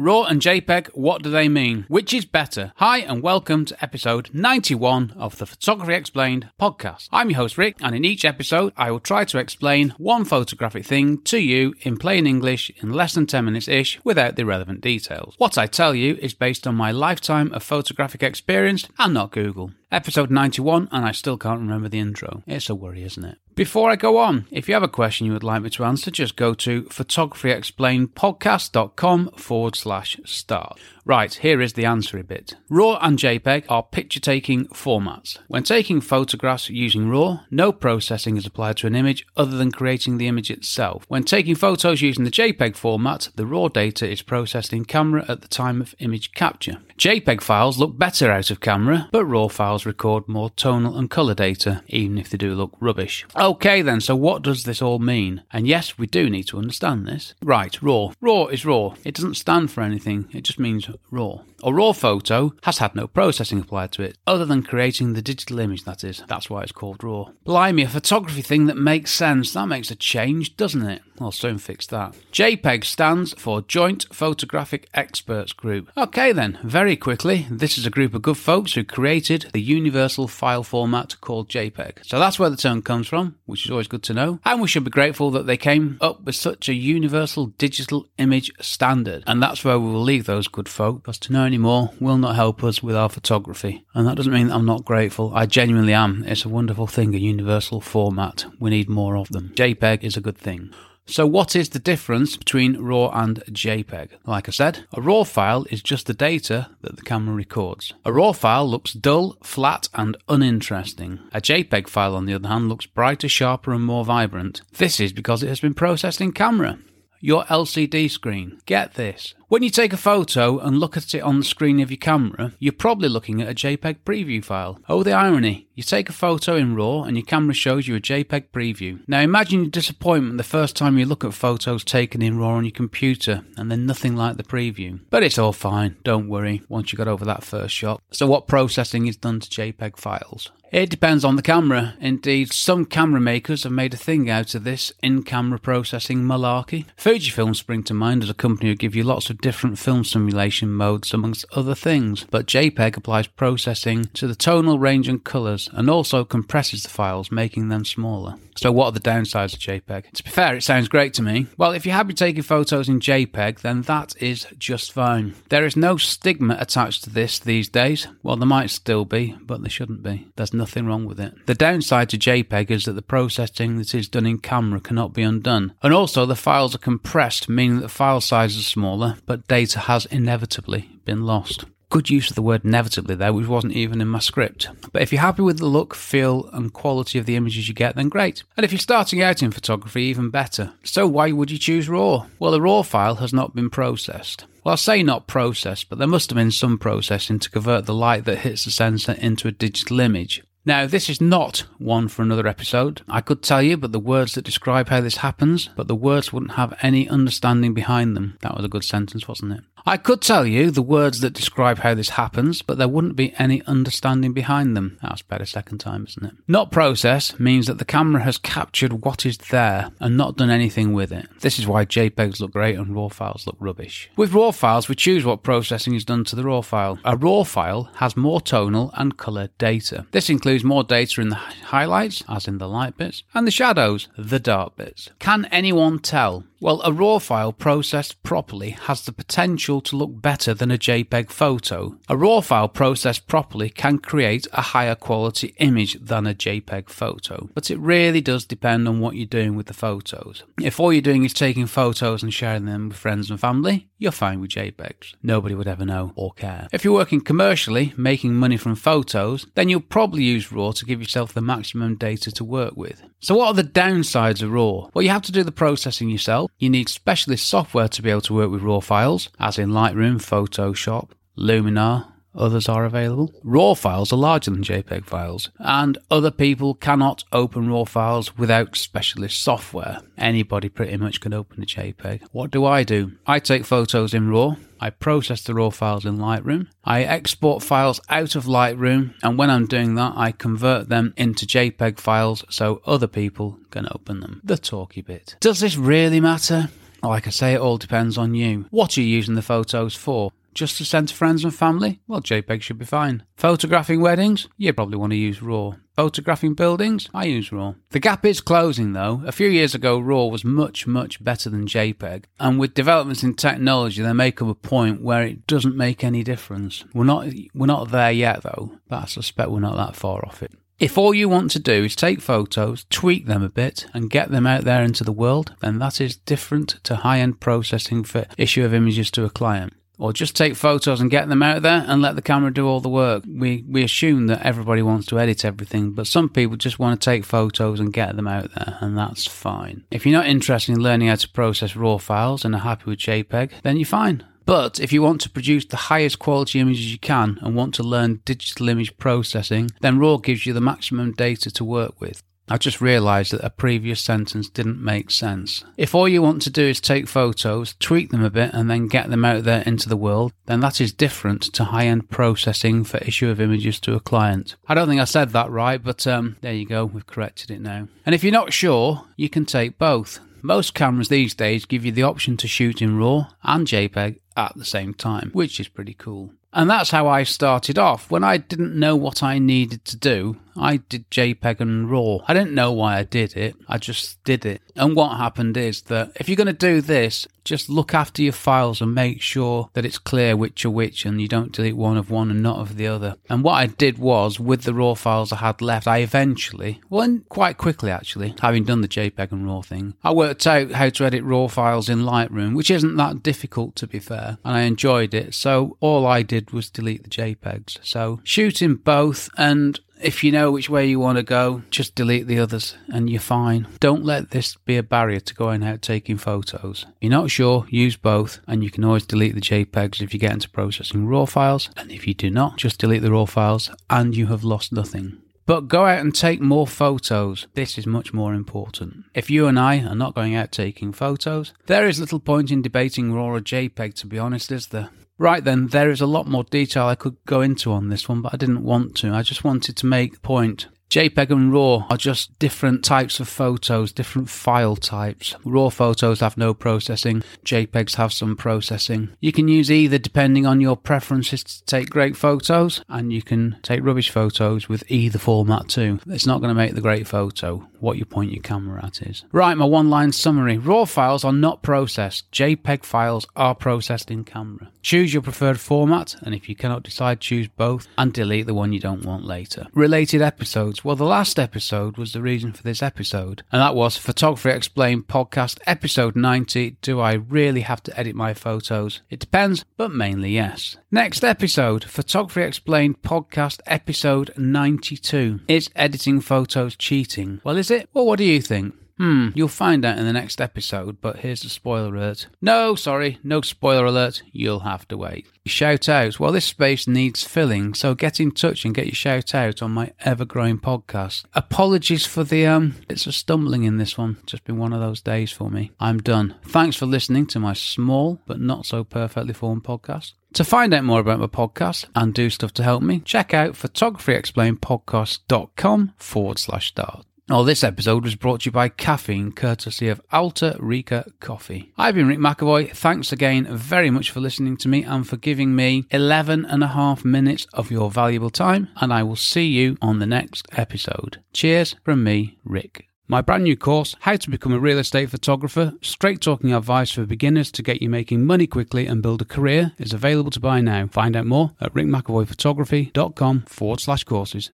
RAW and JPEG, what do they mean? Which is better? Hi, and welcome to episode 91 of the Photography Explained podcast. I'm your host, Rick, and in each episode, I will try to explain one photographic thing to you in plain English in less than 10 minutes ish without the relevant details. What I tell you is based on my lifetime of photographic experience and not Google. Episode 91, and I still can't remember the intro. It's a worry, isn't it? Before I go on, if you have a question you would like me to answer, just go to photographyexplainedpodcast.com forward slash start. Right, here is the answer a bit. RAW and JPEG are picture taking formats. When taking photographs using RAW, no processing is applied to an image other than creating the image itself. When taking photos using the JPEG format, the RAW data is processed in camera at the time of image capture. JPEG files look better out of camera, but RAW files record more tonal and colour data, even if they do look rubbish. Okay then, so what does this all mean? And yes, we do need to understand this. Right, RAW. RAW is RAW. It doesn't stand for anything, it just means RAW. A RAW photo has had no processing applied to it, other than creating the digital image, that is. That's why it's called RAW. Blimey, a photography thing that makes sense. That makes a change, doesn't it? I'll soon fix that. JPEG stands for Joint Photographic Experts Group. Okay then, very quickly, this is a group of good folks who created the universal file format called JPEG. So that's where the term comes from, which is always good to know. And we should be grateful that they came up with such a universal digital image standard. And that's where we will leave those good folk, because to know any more will not help us with our photography. And that doesn't mean that I'm not grateful. I genuinely am. It's a wonderful thing, a universal format. We need more of them. JPEG is a good thing. So, what is the difference between RAW and JPEG? Like I said, a RAW file is just the data that the camera records. A RAW file looks dull, flat, and uninteresting. A JPEG file, on the other hand, looks brighter, sharper, and more vibrant. This is because it has been processed in camera your LCD screen. Get this. When you take a photo and look at it on the screen of your camera, you're probably looking at a JPEG preview file. Oh, the irony. You take a photo in RAW and your camera shows you a JPEG preview. Now imagine your disappointment the first time you look at photos taken in RAW on your computer and then nothing like the preview. But it's all fine, don't worry, once you got over that first shock. So, what processing is done to JPEG files? It depends on the camera. Indeed, some camera makers have made a thing out of this in camera processing malarkey. Fujifilm spring to mind as a company who give you lots of different film simulation modes, amongst other things. But JPEG applies processing to the tonal range and colours and also compresses the files, making them smaller. So, what are the downsides of JPEG? To be fair, it sounds great to me. Well, if you're happy taking photos in JPEG, then that is just fine. There is no stigma attached to this these days. Well, there might still be, but there shouldn't be. There's nothing wrong with it. The downside to JPEG is that the processing that is done in camera cannot be undone. And also, the files are compressed, meaning that the file size is smaller, but data has inevitably been lost. Good use of the word inevitably there, which wasn't even in my script. But if you're happy with the look, feel, and quality of the images you get, then great. And if you're starting out in photography, even better. So why would you choose RAW? Well, the RAW file has not been processed. Well, I say not processed, but there must have been some processing to convert the light that hits the sensor into a digital image. Now, this is not one for another episode. I could tell you, but the words that describe how this happens, but the words wouldn't have any understanding behind them. That was a good sentence, wasn't it? I could tell you the words that describe how this happens, but there wouldn't be any understanding behind them. That's better second time, isn't it? Not process means that the camera has captured what is there and not done anything with it. This is why JPEGs look great and RAW files look rubbish. With RAW files, we choose what processing is done to the RAW file. A RAW file has more tonal and colour data. This includes more data in the highlights, as in the light bits, and the shadows, the dark bits. Can anyone tell well, a RAW file processed properly has the potential to look better than a JPEG photo. A RAW file processed properly can create a higher quality image than a JPEG photo, but it really does depend on what you're doing with the photos. If all you're doing is taking photos and sharing them with friends and family, you're fine with JPEGs. Nobody would ever know or care. If you're working commercially, making money from photos, then you'll probably use RAW to give yourself the maximum data to work with. So, what are the downsides of RAW? Well, you have to do the processing yourself. You need specialist software to be able to work with RAW files, as in Lightroom, Photoshop, Luminar, Others are available. RAW files are larger than JPEG files, and other people cannot open RAW files without specialist software. Anybody pretty much can open a JPEG. What do I do? I take photos in RAW. I process the RAW files in Lightroom. I export files out of Lightroom, and when I'm doing that, I convert them into JPEG files so other people can open them. The talky bit. Does this really matter? Like I say, it all depends on you. What are you using the photos for? Just to send to friends and family? Well, JPEG should be fine. Photographing weddings? You probably want to use RAW. Photographing buildings? I use RAW. The gap is closing though. A few years ago, RAW was much, much better than JPEG. And with developments in technology, they may come a point where it doesn't make any difference. We're not, we're not there yet though, but I suspect we're not that far off it. If all you want to do is take photos, tweak them a bit, and get them out there into the world, then that is different to high end processing for issue of images to a client. Or just take photos and get them out there and let the camera do all the work. We, we assume that everybody wants to edit everything, but some people just want to take photos and get them out there, and that's fine. If you're not interested in learning how to process RAW files and are happy with JPEG, then you're fine. But if you want to produce the highest quality images you can and want to learn digital image processing, then RAW gives you the maximum data to work with. I just realised that a previous sentence didn't make sense. If all you want to do is take photos, tweak them a bit, and then get them out there into the world, then that is different to high end processing for issue of images to a client. I don't think I said that right, but um, there you go, we've corrected it now. And if you're not sure, you can take both. Most cameras these days give you the option to shoot in RAW and JPEG at the same time, which is pretty cool. And that's how I started off. When I didn't know what I needed to do, I did JPEG and RAW. I didn't know why I did it, I just did it. And what happened is that if you're going to do this, just look after your files and make sure that it's clear which are which and you don't delete one of one and not of the other. And what I did was, with the RAW files I had left, I eventually, well, quite quickly actually, having done the JPEG and RAW thing, I worked out how to edit RAW files in Lightroom, which isn't that difficult to be fair, and I enjoyed it. So all I did was delete the JPEGs. So shooting both and if you know which way you want to go, just delete the others and you're fine. Don't let this be a barrier to going out taking photos. If you're not sure, use both and you can always delete the JPEGs if you get into processing RAW files. And if you do not, just delete the RAW files and you have lost nothing. But go out and take more photos. This is much more important. If you and I are not going out taking photos, there is little point in debating RAW or JPEG, to be honest, is there? Right then, there is a lot more detail I could go into on this one, but I didn't want to. I just wanted to make the point JPEG and RAW are just different types of photos, different file types. RAW photos have no processing, JPEGs have some processing. You can use either depending on your preferences to take great photos, and you can take rubbish photos with either format too. It's not going to make the great photo. What you point your camera at is. Right, my one line summary RAW files are not processed, JPEG files are processed in camera. Choose your preferred format, and if you cannot decide, choose both and delete the one you don't want later. Related episodes. Well, the last episode was the reason for this episode, and that was Photography Explained podcast episode 90. Do I really have to edit my photos? It depends, but mainly yes. Next episode, Photography Explained podcast episode 92. Is editing photos cheating? Well, is it? Well, what do you think? Hmm, you'll find out in the next episode, but here's the spoiler alert. No, sorry, no spoiler alert. You'll have to wait. Shout out. Well, this space needs filling, so get in touch and get your shout out on my ever growing podcast. Apologies for the, um, it's a stumbling in this one. Just been one of those days for me. I'm done. Thanks for listening to my small but not so perfectly formed podcast. To find out more about my podcast and do stuff to help me, check out photographyexplainedpodcast.com forward slash start. Well, this episode was brought to you by caffeine, courtesy of Alta Rica Coffee. I've been Rick McEvoy. Thanks again very much for listening to me and for giving me 11 and a half minutes of your valuable time, and I will see you on the next episode. Cheers from me, Rick. My brand new course, How to Become a Real Estate Photographer, straight talking advice for beginners to get you making money quickly and build a career, is available to buy now. Find out more at rickmcevoyphotography.com forward slash courses.